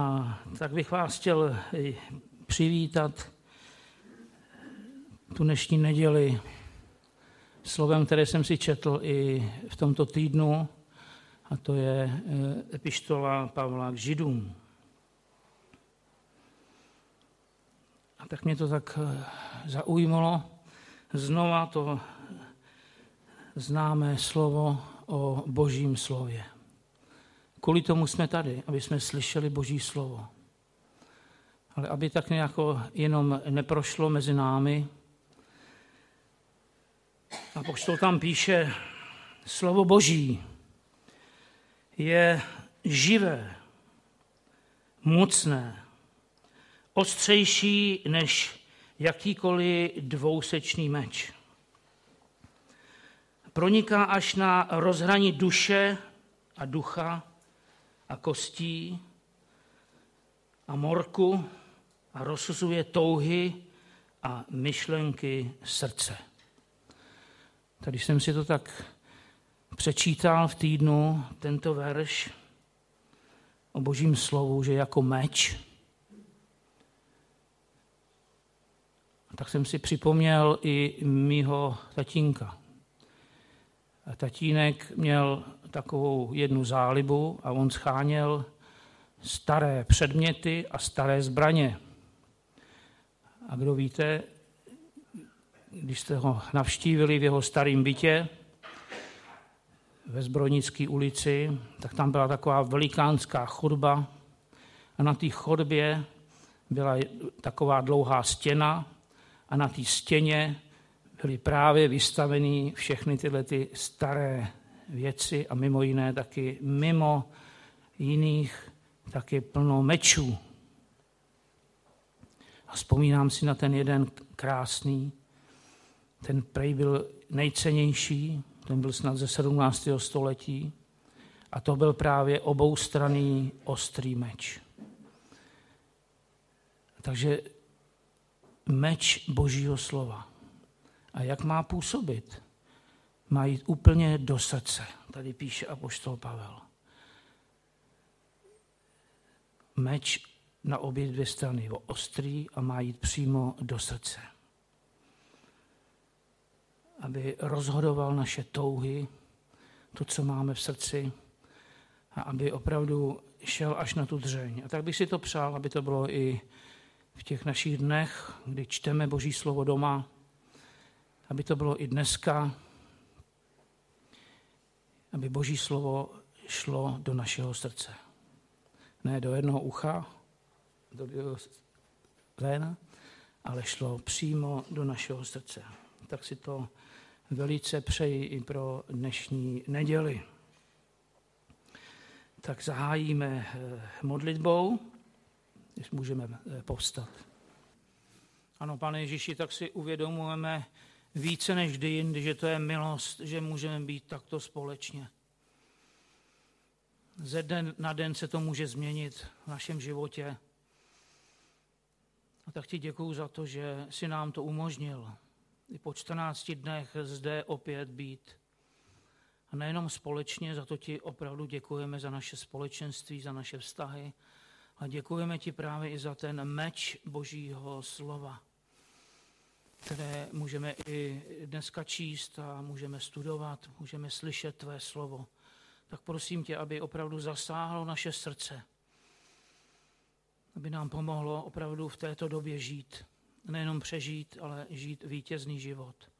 A tak bych vás chtěl přivítat tu dnešní neděli slovem, které jsem si četl i v tomto týdnu, a to je eh, epištola Pavla k Židům. A tak mě to tak eh, zaujímalo. Znova to známé slovo o božím slově. Kvůli tomu jsme tady, aby jsme slyšeli boží slovo. Ale aby tak nějako jenom neprošlo mezi námi. A to tam píše, slovo boží je živé, mocné, ostřejší než jakýkoliv dvousečný meč. Proniká až na rozhraní duše a ducha a kostí a morku a rozsuzuje touhy a myšlenky srdce. Tady jsem si to tak přečítal v týdnu, tento verš o božím slovu, že jako meč. Tak jsem si připomněl i mýho tatínka. Tatínek měl takovou jednu zálibu a on scháněl staré předměty a staré zbraně. A kdo víte, když jste ho navštívili v jeho starém bytě ve Zbrojnické ulici, tak tam byla taková velikánská chodba a na té chodbě byla taková dlouhá stěna a na té stěně byly právě vystaveny všechny tyhle ty staré věci a mimo jiné taky mimo jiných taky plno mečů. A vzpomínám si na ten jeden krásný, ten prej byl nejcennější, ten byl snad ze 17. století, a to byl právě oboustranný ostrý meč. Takže meč Božího slova. A jak má působit? Má jít úplně do srdce. Tady píše apoštol Pavel. Meč na obě dvě strany je ostrý a má jít přímo do srdce. Aby rozhodoval naše touhy, to, co máme v srdci, a aby opravdu šel až na tu dřeň. A tak bych si to přál, aby to bylo i v těch našich dnech, kdy čteme Boží slovo doma, aby to bylo i dneska, aby Boží slovo šlo do našeho srdce. Ne do jednoho ucha, do ven, ale šlo přímo do našeho srdce. Tak si to velice přeji i pro dnešní neděli. Tak zahájíme eh, modlitbou, když můžeme eh, povstat. Ano, pane Ježíši, tak si uvědomujeme, více než kdy jindy, že to je milost, že můžeme být takto společně. Ze den na den se to může změnit v našem životě. A tak ti děkuju za to, že si nám to umožnil. I po 14 dnech zde opět být. A nejenom společně, za to ti opravdu děkujeme za naše společenství, za naše vztahy, a děkujeme ti právě i za ten meč Božího slova které můžeme i dneska číst a můžeme studovat, můžeme slyšet tvé slovo. Tak prosím tě, aby opravdu zasáhlo naše srdce, aby nám pomohlo opravdu v této době žít. Nejenom přežít, ale žít vítězný život.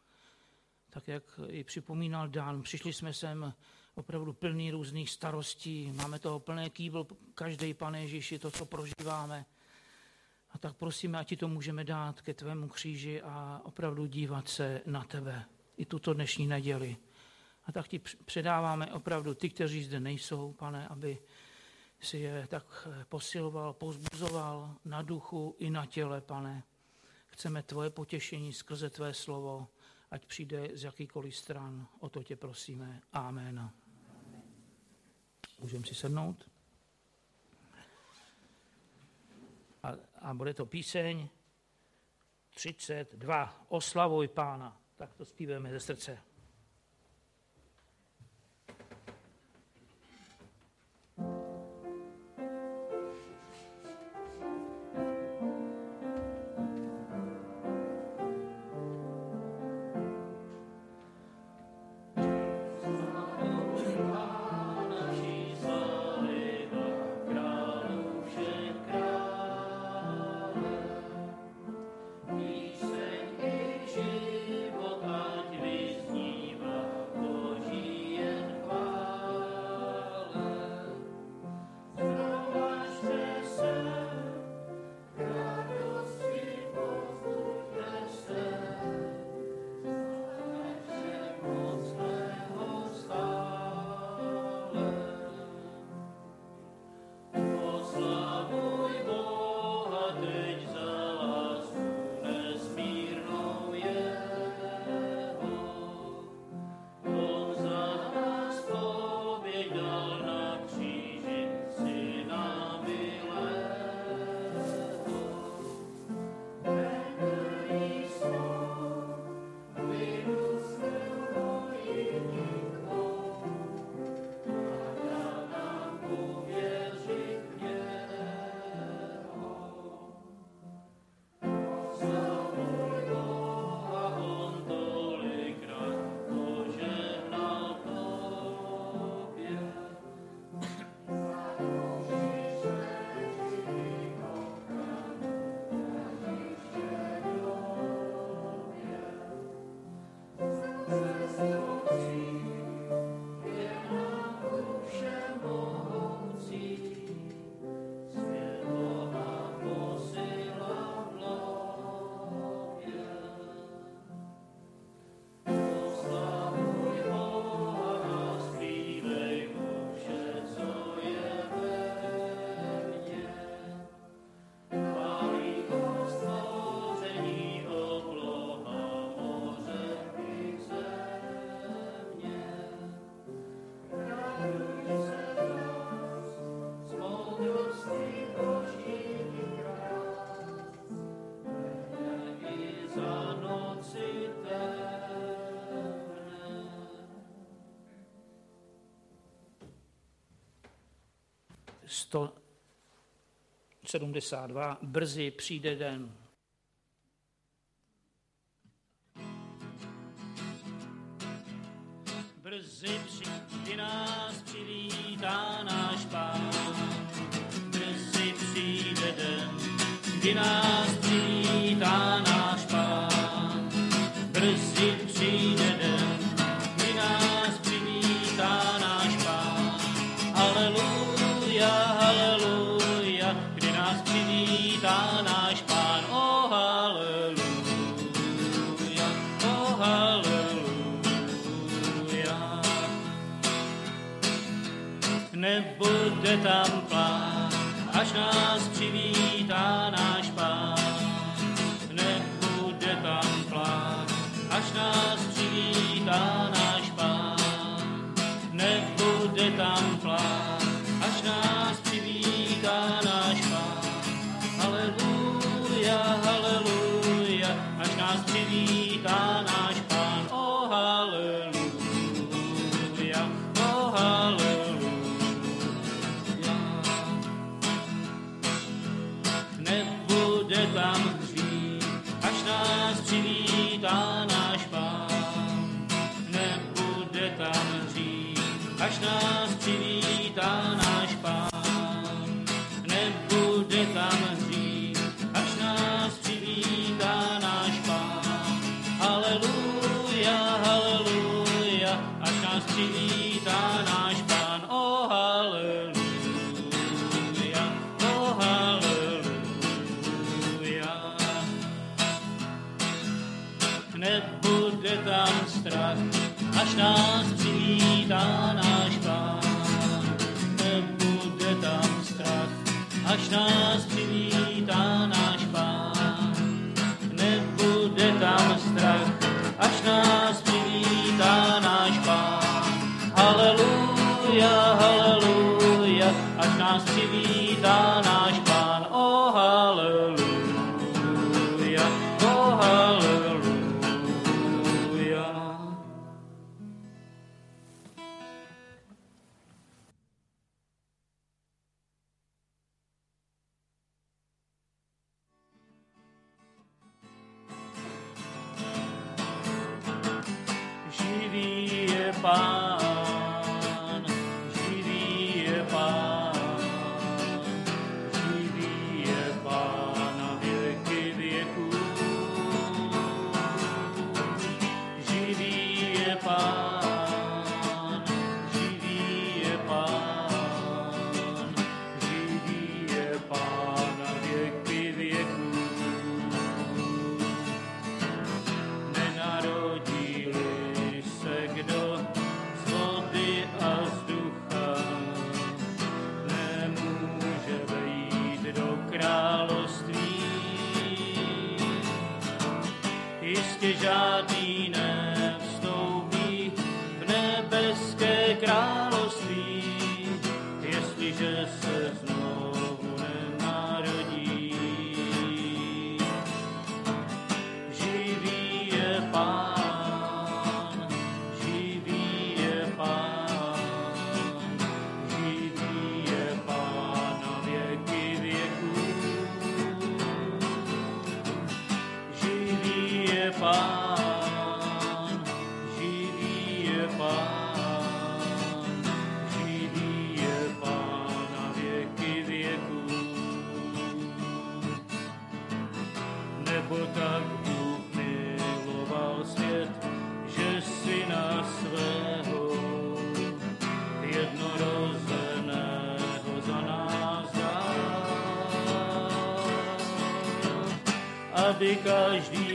Tak jak i připomínal Dan, přišli jsme sem opravdu plný různých starostí, máme toho plné kýbl, každý, pane Ježíši, to, co prožíváme. A tak prosíme, ať ti to můžeme dát ke tvému kříži a opravdu dívat se na tebe i tuto dnešní neděli. A tak ti předáváme opravdu ty, kteří zde nejsou, pane, aby si je tak posiloval, pozbuzoval na duchu i na těle, pane. Chceme tvoje potěšení skrze tvé slovo, ať přijde z jakýkoliv stran. O to tě prosíme. Amen. Můžeme si sednout? A, a bude to píseň 32. Oslavuj pána. Tak to zpíváme ze srdce. 172. Brzy přijde den. Aby každý,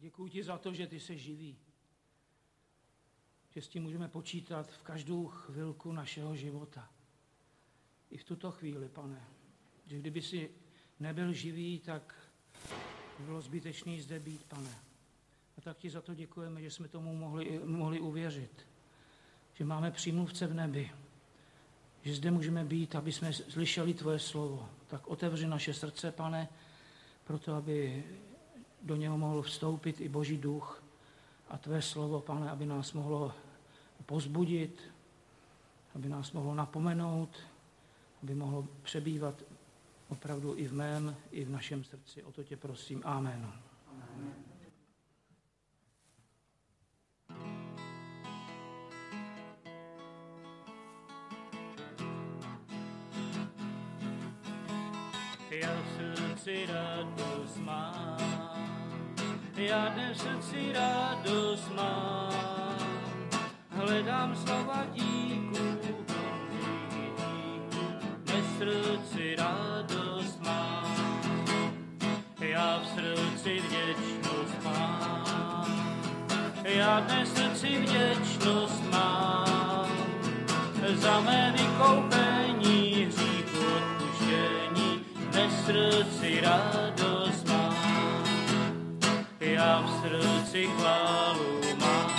Děkuji ti za to, že ty se živí. Že s tím můžeme počítat v každou chvilku našeho života. I v tuto chvíli, pane. Že kdyby si nebyl živý, tak by bylo zbytečný zde být, pane. A tak ti za to děkujeme, že jsme tomu mohli, mohli uvěřit. Že máme přímluvce v nebi. Že zde můžeme být, aby jsme slyšeli tvoje slovo. Tak otevři naše srdce, pane, proto aby do něho mohl vstoupit i Boží duch a tvé slovo, pane, aby nás mohlo pozbudit, aby nás mohlo napomenout, aby mohlo přebývat opravdu i v mém, i v našem srdci. O to tě prosím. Amen. Amen. Já srdci radost mám, já dnes srdci radost mám, hledám slova díku, díku, ve srdci radost mám, já v srdci vděčnost mám, já dnes srdci vděčnost mám, za mé vykoupení hříchu odpuštění, ve srdci radost já v srdci chválu mám,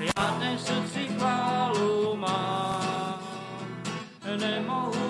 já dnes v srdci chválu mám, nemohu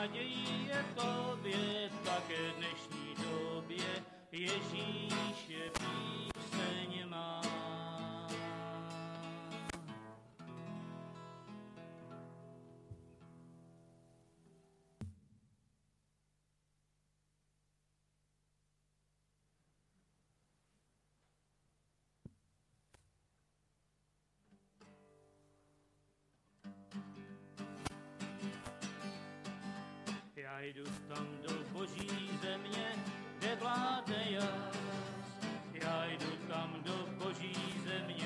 Nadějí je tobě, také v dnešní době, Ježíš je Já jdu tam do boží země, kde vládne jas. Já jdu tam do boží země,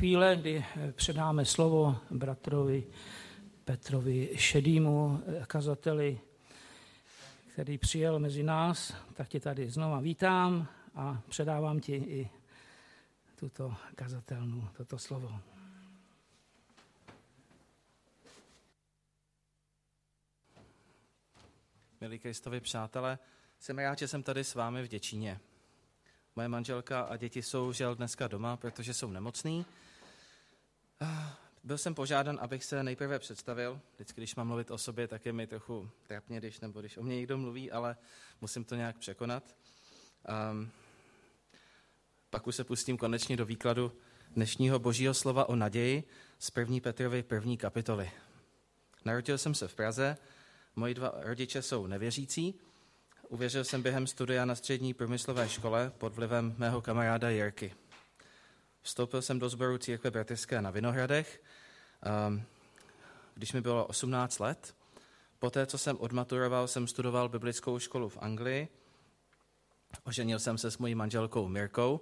chvíle, kdy eh, předáme slovo bratrovi Petrovi Šedýmu, eh, kazateli, který přijel mezi nás, tak tě tady znova vítám a předávám ti i tuto kazatelnu, toto slovo. Milí Kristovi přátelé, jsem rád, že jsem tady s vámi v Děčíně. Moje manželka a děti jsou žel dneska doma, protože jsou nemocný. Byl jsem požádan, abych se nejprve představil. Vždycky, když mám mluvit o sobě, tak je mi trochu trapně, když, nebo když o mě někdo mluví, ale musím to nějak překonat. Um, pak už se pustím konečně do výkladu dnešního božího slova o naději z 1. Petrovi první kapitoly. Narodil jsem se v Praze, moji dva rodiče jsou nevěřící. Uvěřil jsem během studia na střední průmyslové škole pod vlivem mého kamaráda Jirky. Vstoupil jsem do sboru církve bratrské na Vinohradech, ehm, když mi bylo 18 let. Poté, co jsem odmaturoval, jsem studoval biblickou školu v Anglii. Oženil jsem se s mojí manželkou Mirkou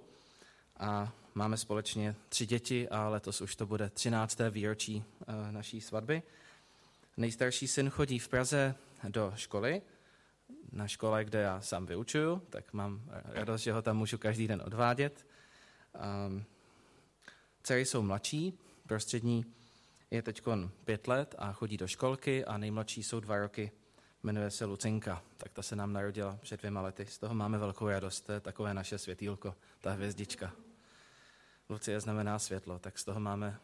a máme společně tři děti a letos už to bude 13. výročí eh, naší svatby. Nejstarší syn chodí v Praze do školy, na škole, kde já sám vyučuju, tak mám radost, že ho tam můžu každý den odvádět. Um, dcery jsou mladší, prostřední je teď pět let a chodí do školky a nejmladší jsou dva roky, jmenuje se Lucinka. Tak ta se nám narodila před dvěma lety. Z toho máme velkou radost, to je takové naše světýlko, ta hvězdička. Lucie znamená světlo, tak z toho máme,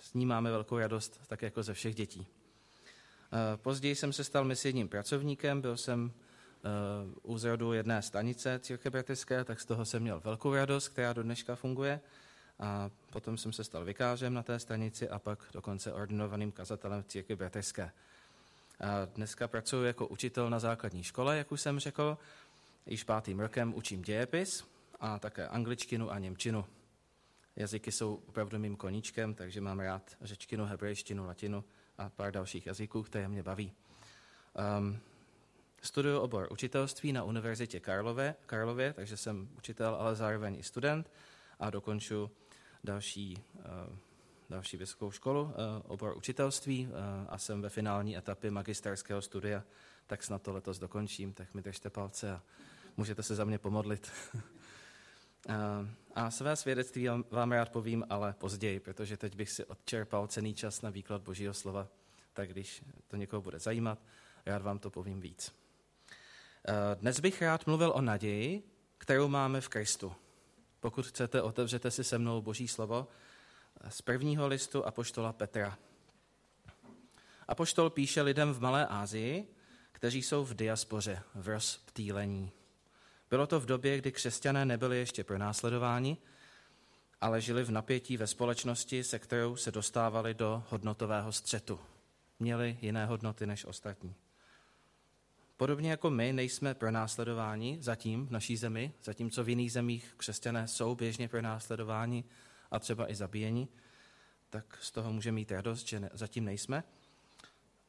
s ní máme velkou radost, tak jako ze všech dětí. Eh, později jsem se stal misijním pracovníkem, byl jsem eh, u zrodu jedné stanice bratrské, tak z toho jsem měl velkou radost, která do dneška funguje. A potom jsem se stal vikářem na té stanici a pak dokonce ordinovaným kazatelem v církvi bratrské. A dneska pracuji jako učitel na základní škole, jak už jsem řekl. Již pátým rokem učím dějepis a také angličtinu a němčinu. Jazyky jsou opravdu mým koníčkem, takže mám rád řečtinu, hebrejštinu, latinu a pár dalších jazyků, které mě baví. Um, studuju obor učitelství na Univerzitě Karlově, Karlově, takže jsem učitel, ale zároveň i student a dokonču další, uh, další vysokou školu, uh, obor učitelství uh, a jsem ve finální etapě magisterského studia, tak snad to letos dokončím, tak mi držte palce a můžete se za mě pomodlit. A své svědectví vám rád povím, ale později, protože teď bych si odčerpal cený čas na výklad Božího slova, tak když to někoho bude zajímat, rád vám to povím víc. Dnes bych rád mluvil o naději, kterou máme v Kristu. Pokud chcete, otevřete si se mnou Boží slovo z prvního listu Apoštola Petra. Apoštol píše lidem v Malé Ázii, kteří jsou v diaspoře, v rozptýlení. Bylo to v době, kdy křesťané nebyli ještě pronásledováni, ale žili v napětí ve společnosti, se kterou se dostávali do hodnotového střetu. Měli jiné hodnoty než ostatní. Podobně jako my nejsme pronásledováni zatím v naší zemi, zatímco v jiných zemích křesťané jsou běžně pronásledováni a třeba i zabíjeni, tak z toho může mít radost, že zatím nejsme.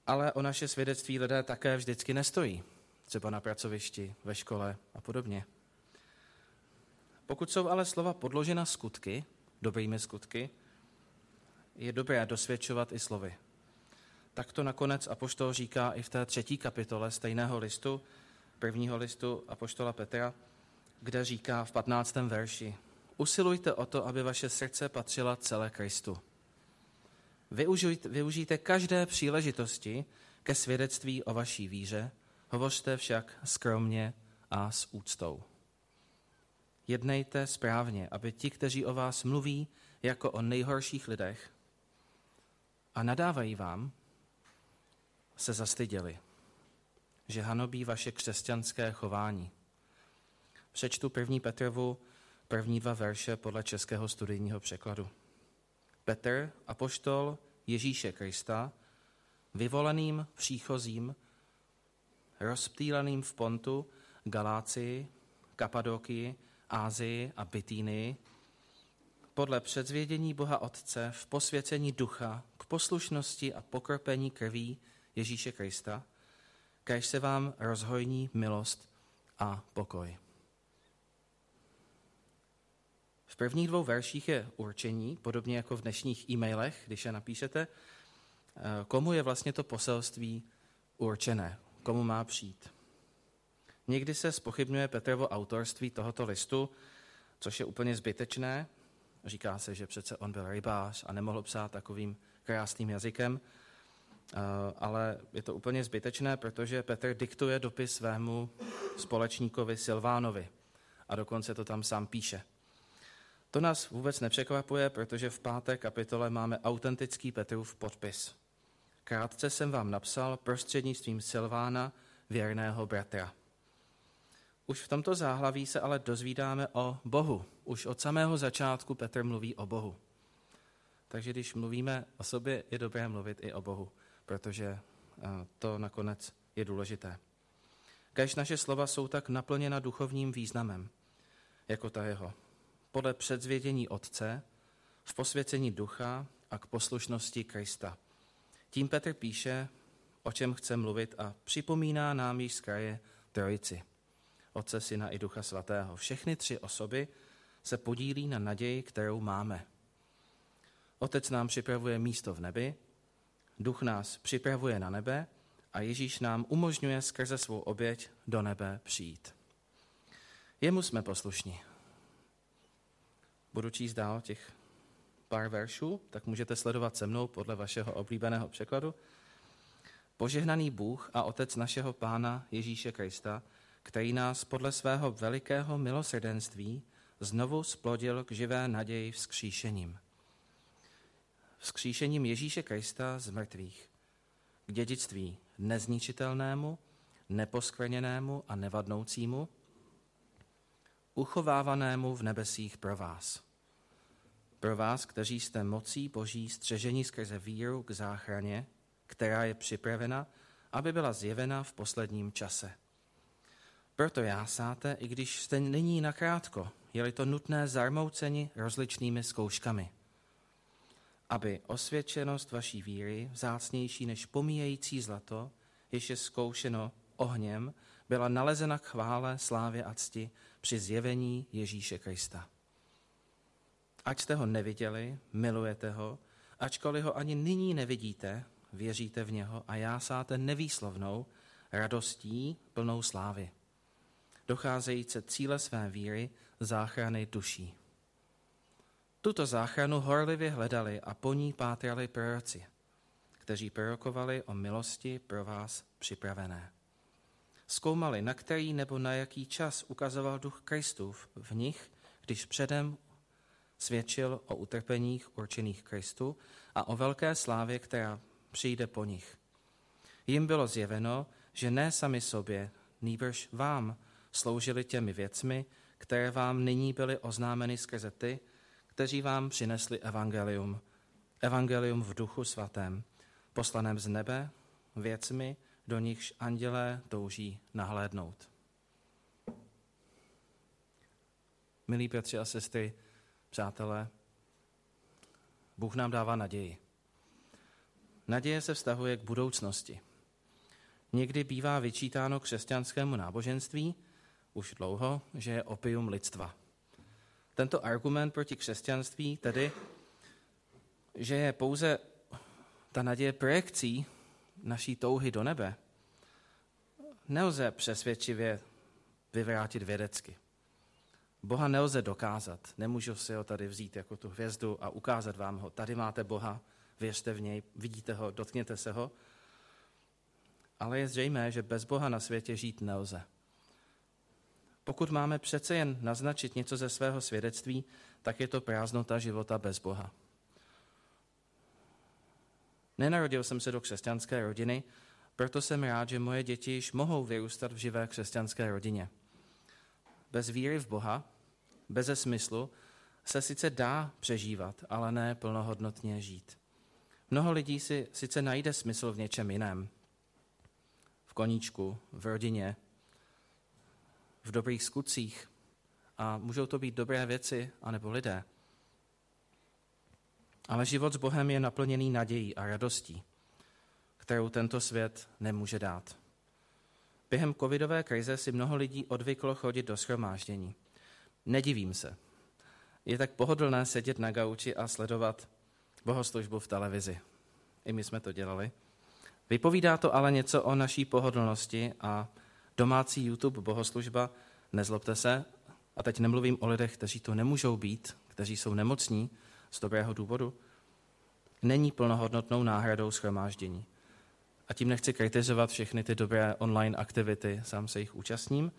Ale o naše svědectví lidé také vždycky nestojí třeba na pracovišti, ve škole a podobně. Pokud jsou ale slova podložena skutky, dobrými skutky, je dobré dosvědčovat i slovy. Tak to nakonec Apoštol říká i v té třetí kapitole stejného listu, prvního listu Apoštola Petra, kde říká v 15. verši Usilujte o to, aby vaše srdce patřila celé Kristu. Využijte, využijte každé příležitosti ke svědectví o vaší víře, Hovořte však skromně a s úctou. Jednejte správně, aby ti, kteří o vás mluví jako o nejhorších lidech a nadávají vám, se zastyděli, že hanobí vaše křesťanské chování. Přečtu první Petrovu první dva verše podle českého studijního překladu. Petr, apoštol Ježíše Krista, vyvoleným příchozím rozptýleným v Pontu, Galácii, Kapadokii, Ázii a Bitýnii, podle předzvědění Boha Otce v posvěcení ducha k poslušnosti a pokropení krví Ježíše Krista, kež se vám rozhojní milost a pokoj. V prvních dvou verších je určení, podobně jako v dnešních e-mailech, když je napíšete, eh, komu je vlastně to poselství určené komu má přijít. Někdy se spochybňuje Petrovo autorství tohoto listu, což je úplně zbytečné. Říká se, že přece on byl rybář a nemohl psát takovým krásným jazykem, ale je to úplně zbytečné, protože Petr diktuje dopis svému společníkovi Silvánovi a dokonce to tam sám píše. To nás vůbec nepřekvapuje, protože v páté kapitole máme autentický Petrův podpis. Krátce jsem vám napsal prostřednictvím Silvána, věrného bratra. Už v tomto záhlaví se ale dozvídáme o Bohu. Už od samého začátku Petr mluví o Bohu. Takže když mluvíme o sobě, je dobré mluvit i o Bohu, protože eh, to nakonec je důležité. Kež naše slova jsou tak naplněna duchovním významem, jako ta jeho. Podle předzvědění Otce, v posvěcení ducha a k poslušnosti Krista. Tím Petr píše, o čem chce mluvit a připomíná nám již z kraje Trojici. Otce, Syna i Ducha Svatého. Všechny tři osoby se podílí na naději, kterou máme. Otec nám připravuje místo v nebi, Duch nás připravuje na nebe a Ježíš nám umožňuje skrze svou oběť do nebe přijít. Jemu jsme poslušní. Budu číst dál těch pár veršů, tak můžete sledovat se mnou podle vašeho oblíbeného překladu. Požehnaný Bůh a Otec našeho Pána Ježíše Krista, který nás podle svého velikého milosrdenství znovu splodil k živé naději vzkříšením. Vzkříšením Ježíše Krista z mrtvých, k dědictví nezničitelnému, neposkvrněnému a nevadnoucímu, uchovávanému v nebesích pro vás. Pro vás, kteří jste mocí Boží střežení skrze víru k záchraně, která je připravena, aby byla zjevena v posledním čase. Proto jásáte, i když jste nyní nakrátko, je-li to nutné zarmouceni rozličnými zkouškami, aby osvědčenost vaší víry, vzácnější než pomíjející zlato, jež je zkoušeno ohněm, byla nalezena k chvále, slávě a cti při zjevení Ježíše Krista. Ať jste ho neviděli, milujete ho, ačkoliv ho ani nyní nevidíte, věříte v něho a jásáte nevýslovnou radostí plnou slávy, docházejíce cíle své víry záchrany duší. Tuto záchranu horlivě hledali a po ní pátrali proroci, kteří prorokovali o milosti pro vás připravené. Zkoumali, na který nebo na jaký čas ukazoval duch Kristův v nich, když předem svědčil o utrpeních určených Kristu a o velké slávě, která přijde po nich. Jim bylo zjeveno, že ne sami sobě, nýbrž vám sloužili těmi věcmi, které vám nyní byly oznámeny skrze ty, kteří vám přinesli evangelium, evangelium v duchu svatém, poslaném z nebe, věcmi, do nichž andělé touží nahlédnout. Milí Petři a sestry, přátelé, Bůh nám dává naději. Naděje se vztahuje k budoucnosti. Někdy bývá vyčítáno křesťanskému náboženství už dlouho, že je opium lidstva. Tento argument proti křesťanství tedy, že je pouze ta naděje projekcí naší touhy do nebe, nelze přesvědčivě vyvrátit vědecky. Boha nelze dokázat. Nemůžu si ho tady vzít jako tu hvězdu a ukázat vám ho. Tady máte Boha, věřte v něj, vidíte ho, dotkněte se ho. Ale je zřejmé, že bez Boha na světě žít nelze. Pokud máme přece jen naznačit něco ze svého svědectví, tak je to prázdnota života bez Boha. Nenarodil jsem se do křesťanské rodiny, proto jsem rád, že moje děti již mohou vyrůstat v živé křesťanské rodině. Bez víry v Boha, bez smyslu, se sice dá přežívat, ale ne plnohodnotně žít. Mnoho lidí si sice najde smysl v něčem jiném. V koníčku, v rodině, v dobrých skutcích. A můžou to být dobré věci, anebo lidé. Ale život s Bohem je naplněný nadějí a radostí, kterou tento svět nemůže dát. Během covidové krize si mnoho lidí odvyklo chodit do schromáždění. Nedivím se. Je tak pohodlné sedět na gauči a sledovat bohoslužbu v televizi. I my jsme to dělali. Vypovídá to ale něco o naší pohodlnosti a domácí YouTube bohoslužba, nezlobte se, a teď nemluvím o lidech, kteří to nemůžou být, kteří jsou nemocní z dobrého důvodu, není plnohodnotnou náhradou schromáždění. A tím nechci kritizovat všechny ty dobré online aktivity, sám se jich účastním,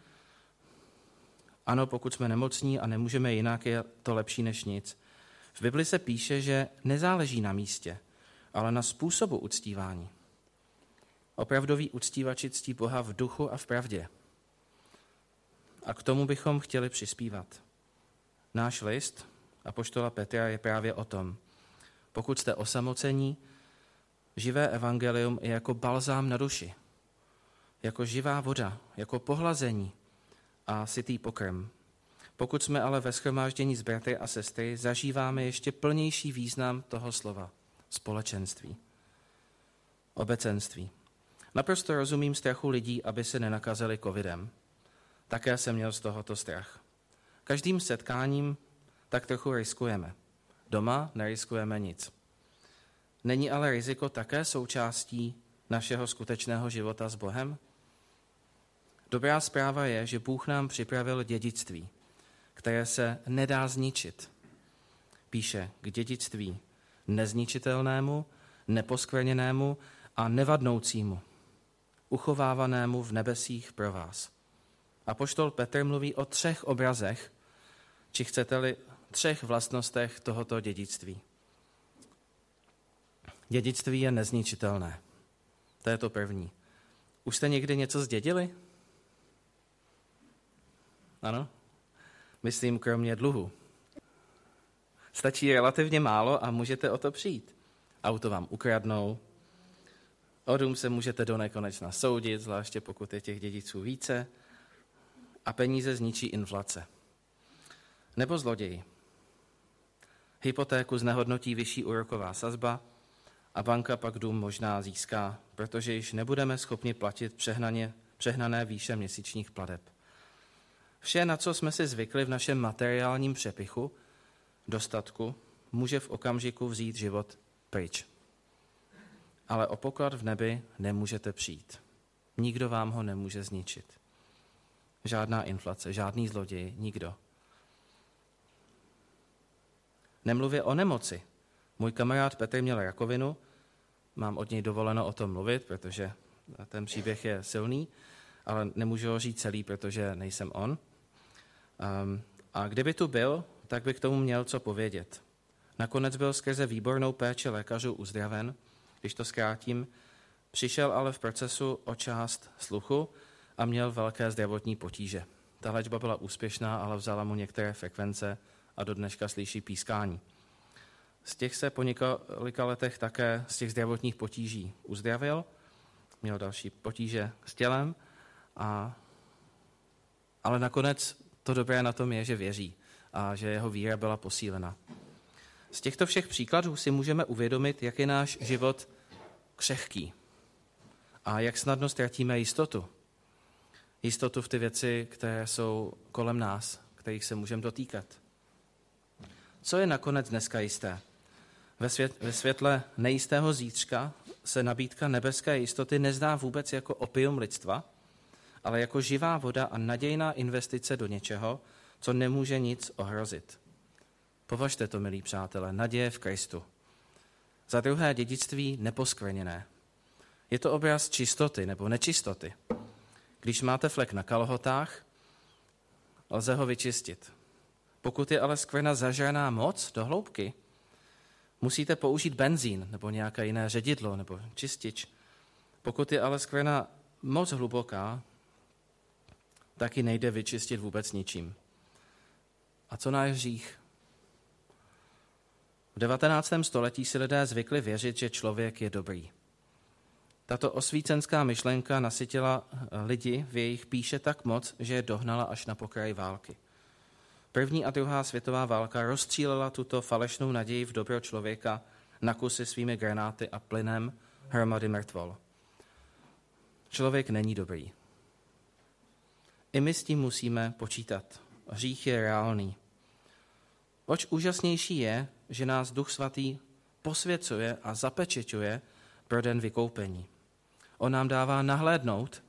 Ano, pokud jsme nemocní a nemůžeme jinak, je to lepší než nic. V Bibli se píše, že nezáleží na místě, ale na způsobu uctívání. Opravdoví uctívači ctí Boha v duchu a v pravdě. A k tomu bychom chtěli přispívat. Náš list a poštola Petra je právě o tom. Pokud jste osamocení, živé evangelium je jako balzám na duši, jako živá voda, jako pohlazení a sytý pokrm. Pokud jsme ale ve schromáždění s bratry a sestry, zažíváme ještě plnější význam toho slova společenství, obecenství. Naprosto rozumím strachu lidí, aby se nenakazili covidem. Také jsem měl z tohoto strach. Každým setkáním tak trochu riskujeme. Doma neriskujeme nic. Není ale riziko také součástí našeho skutečného života s Bohem? Dobrá zpráva je, že Bůh nám připravil dědictví, které se nedá zničit. Píše k dědictví nezničitelnému, neposkvrněnému a nevadnoucímu, uchovávanému v nebesích pro vás. A poštol Petr mluví o třech obrazech, či chcete-li třech vlastnostech tohoto dědictví. Dědictví je nezničitelné. To je to první. Už jste někdy něco zdědili? Ano? Myslím, kromě dluhu. Stačí relativně málo a můžete o to přijít. Auto vám ukradnou, o dům se můžete do nekonečna soudit, zvláště pokud je těch dědiců více, a peníze zničí inflace. Nebo zloději. Hypotéku znehodnotí vyšší úroková sazba a banka pak dům možná získá, protože již nebudeme schopni platit přehnaně, přehnané výše měsíčních pladeb. Vše, na co jsme si zvykli v našem materiálním přepichu, dostatku, může v okamžiku vzít život pryč. Ale o poklad v nebi nemůžete přijít. Nikdo vám ho nemůže zničit. Žádná inflace, žádný zloděj, nikdo. Nemluvě o nemoci. Můj kamarád Petr měl rakovinu, mám od něj dovoleno o tom mluvit, protože ten příběh je silný, ale nemůžu ho říct celý, protože nejsem on. Um, a kdyby tu byl, tak by k tomu měl co povědět. Nakonec byl skrze výbornou péči lékařů uzdraven, když to zkrátím, přišel ale v procesu o část sluchu a měl velké zdravotní potíže. Ta léčba byla úspěšná, ale vzala mu některé frekvence a do dneška slyší pískání. Z těch se po několika letech také z těch zdravotních potíží uzdravil, měl další potíže s tělem, a, ale nakonec to dobré na tom je, že věří a že jeho víra byla posílena. Z těchto všech příkladů si můžeme uvědomit, jak je náš život křehký a jak snadno ztratíme jistotu. Jistotu v ty věci, které jsou kolem nás, kterých se můžeme dotýkat. Co je nakonec dneska jisté? Ve, svět, ve světle nejistého zítřka se nabídka nebeské jistoty nezdá vůbec jako opium lidstva, ale jako živá voda a nadějná investice do něčeho, co nemůže nic ohrozit. Považte to, milí přátelé, naděje v Kristu. Za druhé dědictví neposkvrněné. Je to obraz čistoty nebo nečistoty. Když máte flek na kalhotách, lze ho vyčistit. Pokud je ale skvrna zažraná moc do hloubky, musíte použít benzín nebo nějaké jiné ředidlo nebo čistič. Pokud je ale skvrna moc hluboká, tak nejde vyčistit vůbec ničím. A co náš hřích? V 19. století si lidé zvykli věřit, že člověk je dobrý. Tato osvícenská myšlenka nasytila lidi v jejich píše tak moc, že je dohnala až na pokraj války. První a druhá světová válka rozstřílela tuto falešnou naději v dobro člověka na kusy svými granáty a plynem hromady mrtvol. Člověk není dobrý. I my s tím musíme počítat. Hřích je reálný. Oč úžasnější je, že nás Duch Svatý posvěcuje a zapečeťuje pro den vykoupení. On nám dává nahlédnout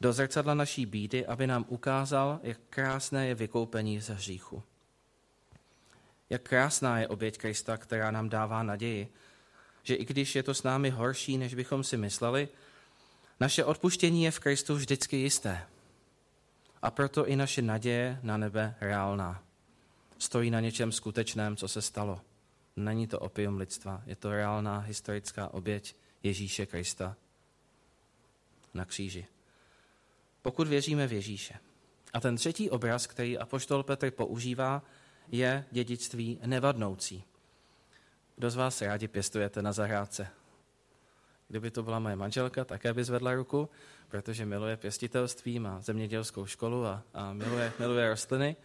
do zrcadla naší bídy, aby nám ukázal, jak krásné je vykoupení ze hříchu. Jak krásná je oběť Krista, která nám dává naději, že i když je to s námi horší, než bychom si mysleli, naše odpuštění je v Kristu vždycky jisté. A proto i naše naděje na nebe reálná. Stojí na něčem skutečném, co se stalo. Není to opium lidstva, je to reálná historická oběť Ježíše Krista na kříži. Pokud věříme v Ježíše. A ten třetí obraz, který apoštol Petr používá, je dědictví nevadnoucí. Kdo z vás rádi pěstujete na zahrádce? Kdyby to byla moje manželka, také by zvedla ruku, protože miluje pěstitelství, má zemědělskou školu a, a miluje, miluje rostliny,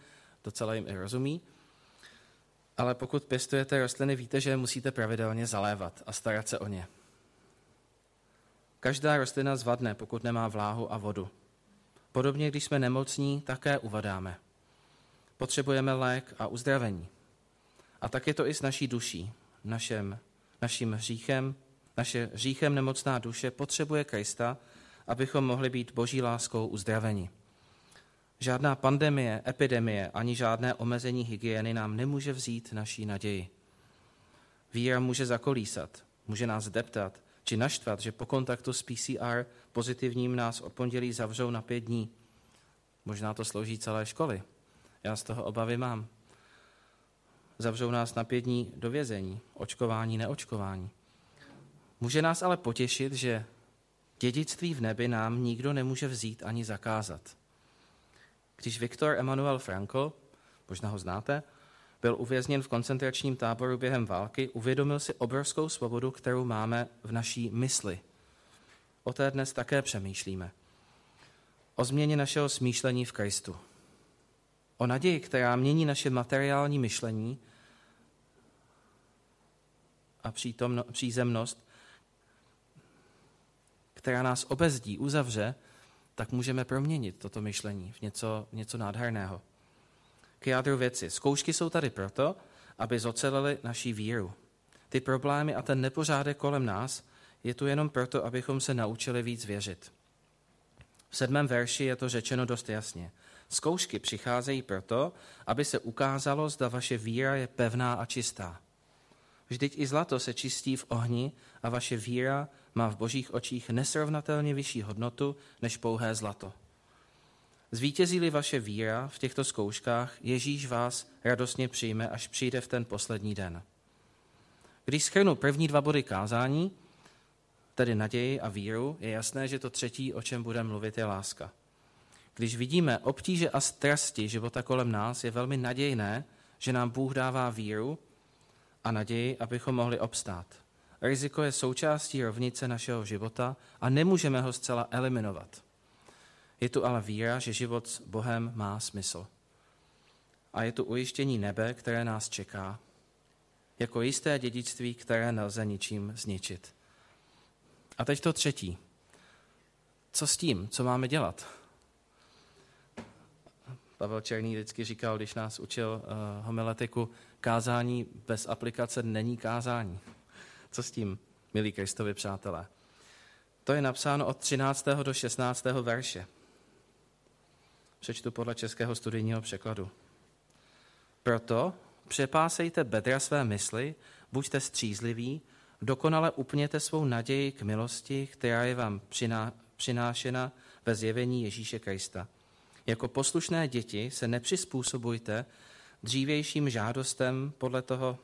docela jim i rozumí. Ale pokud pěstujete rostliny, víte, že je musíte pravidelně zalévat a starat se o ně. Každá rostlina zvadne, pokud nemá vláhu a vodu. Podobně, když jsme nemocní, také uvadáme. Potřebujeme lék a uzdravení. A tak je to i s naší duší. Našem, naším hříchem, naše hříchem nemocná duše potřebuje Krista, abychom mohli být boží láskou uzdraveni. Žádná pandemie, epidemie ani žádné omezení hygieny nám nemůže vzít naší naději. Víra může zakolísat, může nás deptat či naštvat, že po kontaktu s PCR pozitivním nás o pondělí zavřou na pět dní. Možná to slouží celé školy. Já z toho obavy mám. Zavřou nás na pět dní do vězení, očkování, neočkování. Může nás ale potěšit, že dědictví v nebi nám nikdo nemůže vzít ani zakázat. Když Viktor Emanuel Frankl, možná ho znáte, byl uvězněn v koncentračním táboru během války, uvědomil si obrovskou svobodu, kterou máme v naší mysli. O té dnes také přemýšlíme. O změně našeho smýšlení v Kristu. O naději, která mění naše materiální myšlení a přítomno, přízemnost, která nás obezdí, uzavře, tak můžeme proměnit toto myšlení v něco, něco nádherného. K jádru věci. Zkoušky jsou tady proto, aby zocelili naší víru. Ty problémy a ten nepořádek kolem nás je tu jenom proto, abychom se naučili víc věřit. V sedmém verši je to řečeno dost jasně. Zkoušky přicházejí proto, aby se ukázalo, zda vaše víra je pevná a čistá. Vždyť i zlato se čistí v ohni a vaše víra má v božích očích nesrovnatelně vyšší hodnotu než pouhé zlato. Zvítězí-li vaše víra v těchto zkouškách, Ježíš vás radostně přijme, až přijde v ten poslední den. Když schrnu první dva body kázání, tedy naději a víru, je jasné, že to třetí, o čem budeme mluvit, je láska. Když vidíme obtíže a strasti života kolem nás, je velmi nadějné, že nám Bůh dává víru a naději, abychom mohli obstát. Riziko je součástí rovnice našeho života a nemůžeme ho zcela eliminovat. Je tu ale víra, že život s Bohem má smysl. A je tu ujištění nebe, které nás čeká, jako jisté dědictví, které nelze ničím zničit. A teď to třetí. Co s tím? Co máme dělat? Pavel Černý vždycky říkal, když nás učil uh, homiletiku, kázání bez aplikace není kázání. Co s tím, milí Kristovi přátelé? To je napsáno od 13. do 16. verše. Přečtu podle českého studijního překladu. Proto přepásejte bedra své mysli, buďte střízliví, dokonale upněte svou naději k milosti, která je vám přiná, přinášena ve zjevení Ježíše Krista. Jako poslušné děti se nepřizpůsobujte dřívějším žádostem podle toho,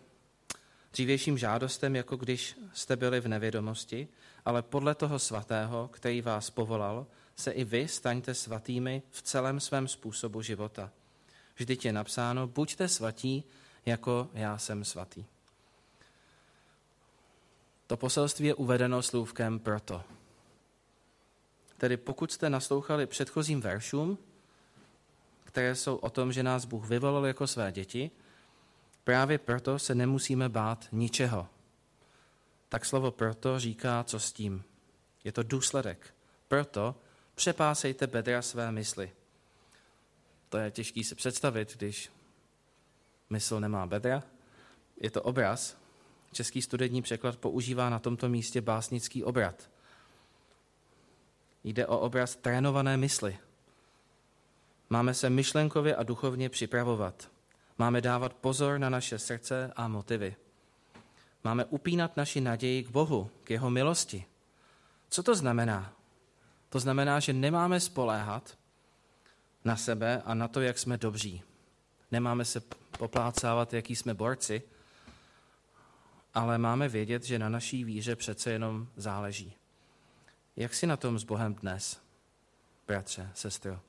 dřívějším žádostem, jako když jste byli v nevědomosti, ale podle toho svatého, který vás povolal, se i vy staňte svatými v celém svém způsobu života. Vždyť je napsáno, buďte svatí, jako já jsem svatý. To poselství je uvedeno slůvkem proto. Tedy pokud jste naslouchali předchozím veršům, které jsou o tom, že nás Bůh vyvolil jako své děti, právě proto se nemusíme bát ničeho. Tak slovo proto říká, co s tím. Je to důsledek. Proto přepásejte bedra své mysli. To je těžký si představit, když mysl nemá bedra. Je to obraz. Český studentní překlad používá na tomto místě básnický obrat. Jde o obraz trénované mysli. Máme se myšlenkově a duchovně připravovat. Máme dávat pozor na naše srdce a motivy. Máme upínat naši naději k Bohu, k jeho milosti. Co to znamená? To znamená, že nemáme spoléhat na sebe a na to, jak jsme dobří. Nemáme se poplácávat, jaký jsme borci, ale máme vědět, že na naší víře přece jenom záleží. Jak si na tom s Bohem dnes, bratře, sestro?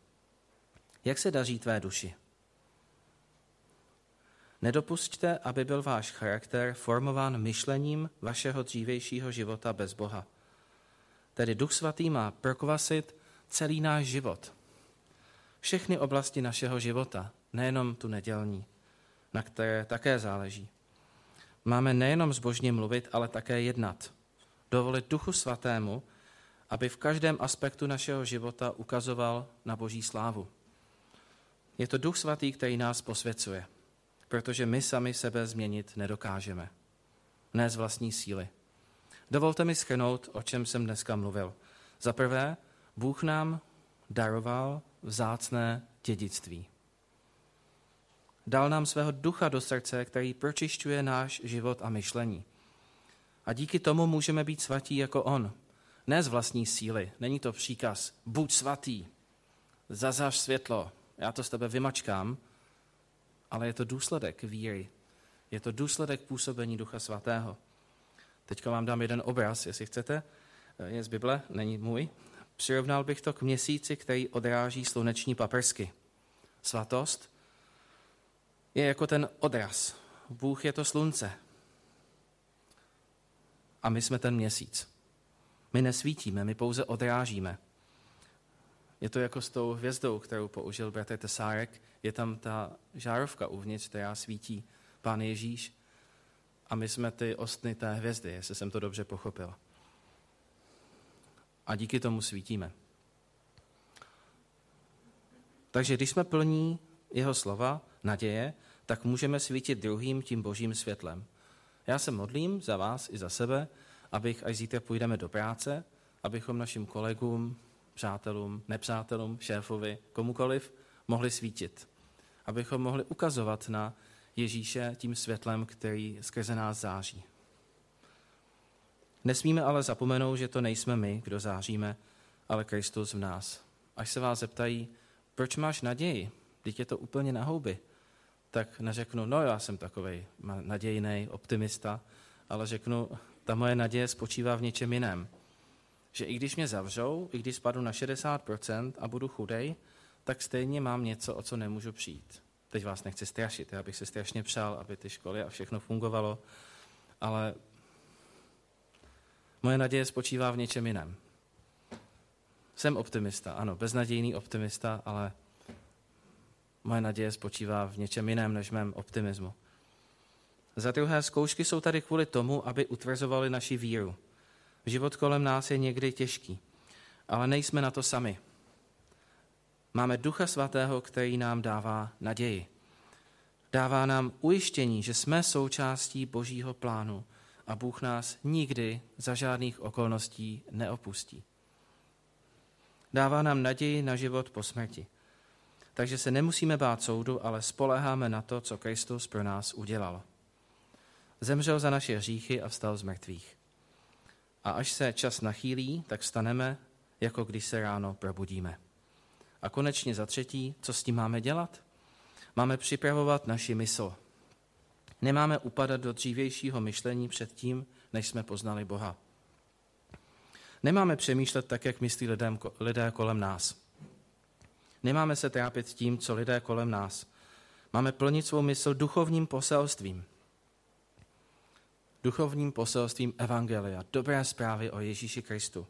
Jak se daří tvé duši? Nedopusťte, aby byl váš charakter formován myšlením vašeho dřívejšího života bez Boha. Tedy Duch Svatý má prokvasit celý náš život. Všechny oblasti našeho života, nejenom tu nedělní, na které také záleží. Máme nejenom zbožně mluvit, ale také jednat. Dovolit Duchu Svatému, aby v každém aspektu našeho života ukazoval na Boží slávu. Je to Duch Svatý, který nás posvěcuje protože my sami sebe změnit nedokážeme. Ne z vlastní síly. Dovolte mi schrnout, o čem jsem dneska mluvil. Za prvé, Bůh nám daroval vzácné dědictví. Dal nám svého ducha do srdce, který pročišťuje náš život a myšlení. A díky tomu můžeme být svatí jako On. Ne z vlastní síly. Není to příkaz. Buď svatý. Zazař světlo. Já to z tebe vymačkám, ale je to důsledek víry. Je to důsledek působení Ducha Svatého. Teďka vám dám jeden obraz, jestli chcete. Je z Bible, není můj. Přirovnal bych to k měsíci, který odráží sluneční paprsky. Svatost je jako ten odraz. Bůh je to slunce. A my jsme ten měsíc. My nesvítíme, my pouze odrážíme. Je to jako s tou hvězdou, kterou použil bratr Tesárek. Je tam ta žárovka uvnitř, která svítí Pán Ježíš. A my jsme ty ostny té hvězdy, jestli jsem to dobře pochopil. A díky tomu svítíme. Takže když jsme plní jeho slova, naděje, tak můžeme svítit druhým tím božím světlem. Já se modlím za vás i za sebe, abych, až zítra půjdeme do práce, abychom našim kolegům, přátelům, nepřátelům, šéfovi, komukoliv, mohli svítit. Abychom mohli ukazovat na Ježíše tím světlem, který skrze nás září. Nesmíme ale zapomenout, že to nejsme my, kdo záříme, ale Kristus v nás. Až se vás zeptají, proč máš naději, teď je to úplně na houby, tak neřeknu, no já jsem takový nadějný optimista, ale řeknu, ta moje naděje spočívá v něčem jiném že i když mě zavřou, i když spadnu na 60% a budu chudej, tak stejně mám něco, o co nemůžu přijít. Teď vás nechci strašit, já bych se strašně přál, aby ty školy a všechno fungovalo, ale moje naděje spočívá v něčem jiném. Jsem optimista, ano, beznadějný optimista, ale moje naděje spočívá v něčem jiném než mém optimismu. Za druhé, zkoušky jsou tady kvůli tomu, aby utvrzovali naši víru. Život kolem nás je někdy těžký, ale nejsme na to sami. Máme Ducha Svatého, který nám dává naději. Dává nám ujištění, že jsme součástí Božího plánu a Bůh nás nikdy za žádných okolností neopustí. Dává nám naději na život po smrti. Takže se nemusíme bát soudu, ale spoleháme na to, co Kristus pro nás udělal. Zemřel za naše hříchy a vstal z mrtvých. A až se čas nachýlí, tak staneme, jako když se ráno probudíme. A konečně za třetí, co s tím máme dělat? Máme připravovat naši mysl. Nemáme upadat do dřívějšího myšlení před tím, než jsme poznali Boha. Nemáme přemýšlet tak, jak myslí lidem, lidé kolem nás. Nemáme se trápit tím, co lidé kolem nás. Máme plnit svou mysl duchovním poselstvím duchovním poselstvím Evangelia, dobré zprávy o Ježíši Kristu.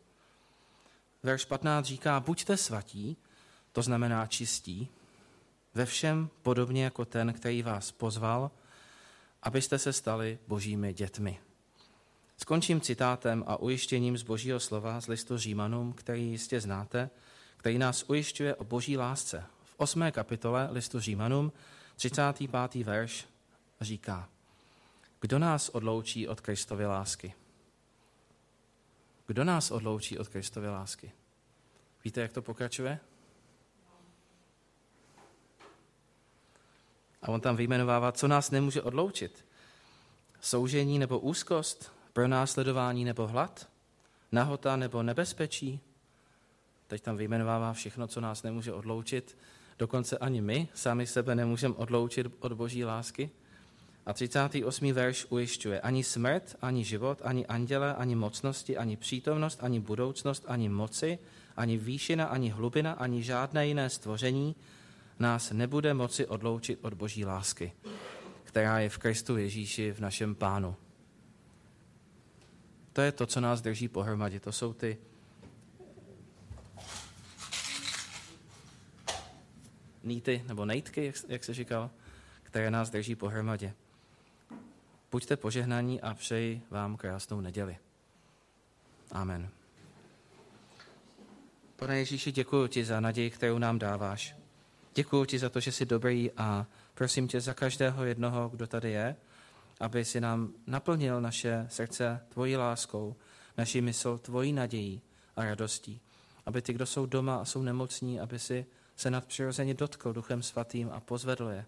Verš 15 říká, buďte svatí, to znamená čistí, ve všem podobně jako ten, který vás pozval, abyste se stali božími dětmi. Skončím citátem a ujištěním z božího slova z listu Římanům, který jistě znáte, který nás ujišťuje o boží lásce. V 8. kapitole listu Římanům, 35. verš říká, kdo nás odloučí od Kristovy lásky? Kdo nás odloučí od Kristovy lásky? Víte, jak to pokračuje? A on tam vyjmenovává, co nás nemůže odloučit. Soužení nebo úzkost, pronásledování nebo hlad, nahota nebo nebezpečí. Teď tam vyjmenovává všechno, co nás nemůže odloučit. Dokonce ani my sami sebe nemůžeme odloučit od boží lásky. A 38. verš ujišťuje, ani smrt, ani život, ani anděle, ani mocnosti, ani přítomnost, ani budoucnost, ani moci, ani výšina, ani hlubina, ani žádné jiné stvoření nás nebude moci odloučit od boží lásky, která je v Kristu Ježíši v našem pánu. To je to, co nás drží pohromadě. To jsou ty nýty nebo nejtky, jak, jak se říkal, které nás drží pohromadě. Buďte požehnaní a přeji vám krásnou neděli. Amen. Pane Ježíši, děkuji ti za naději, kterou nám dáváš. Děkuji ti za to, že jsi dobrý a prosím tě za každého jednoho, kdo tady je, aby si nám naplnil naše srdce tvojí láskou, naši mysl tvojí nadějí a radostí. Aby ty, kdo jsou doma a jsou nemocní, aby si se nadpřirozeně dotkl Duchem Svatým a pozvedl je.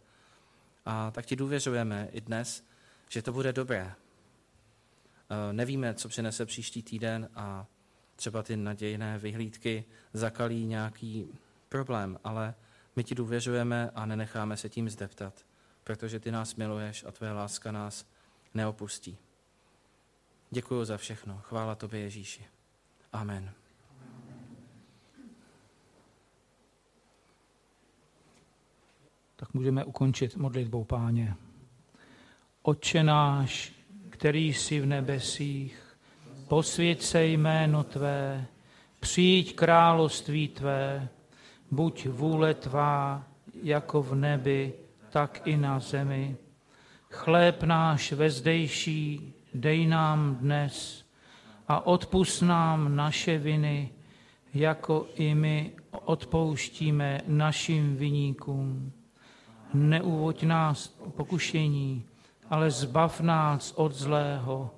A tak ti důvěřujeme i dnes, že to bude dobré. E, nevíme, co přinese příští týden a třeba ty nadějné vyhlídky zakalí nějaký problém, ale my ti důvěřujeme a nenecháme se tím zdeptat, protože ty nás miluješ a tvoje láska nás neopustí. Děkuji za všechno. Chvála tobě, Ježíši. Amen. Tak můžeme ukončit modlitbou páně. Otče náš, který jsi v nebesích, posvěď se jméno Tvé, přijď království Tvé, buď vůle Tvá, jako v nebi, tak i na zemi. Chléb náš vezdejší dej nám dnes a odpust nám naše viny, jako i my odpouštíme našim viníkům. Neuvoď nás pokušení, ale zbav nás od zlého,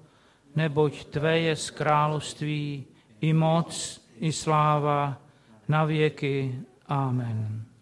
neboť Tvé je z království i moc, i sláva na věky. Amen.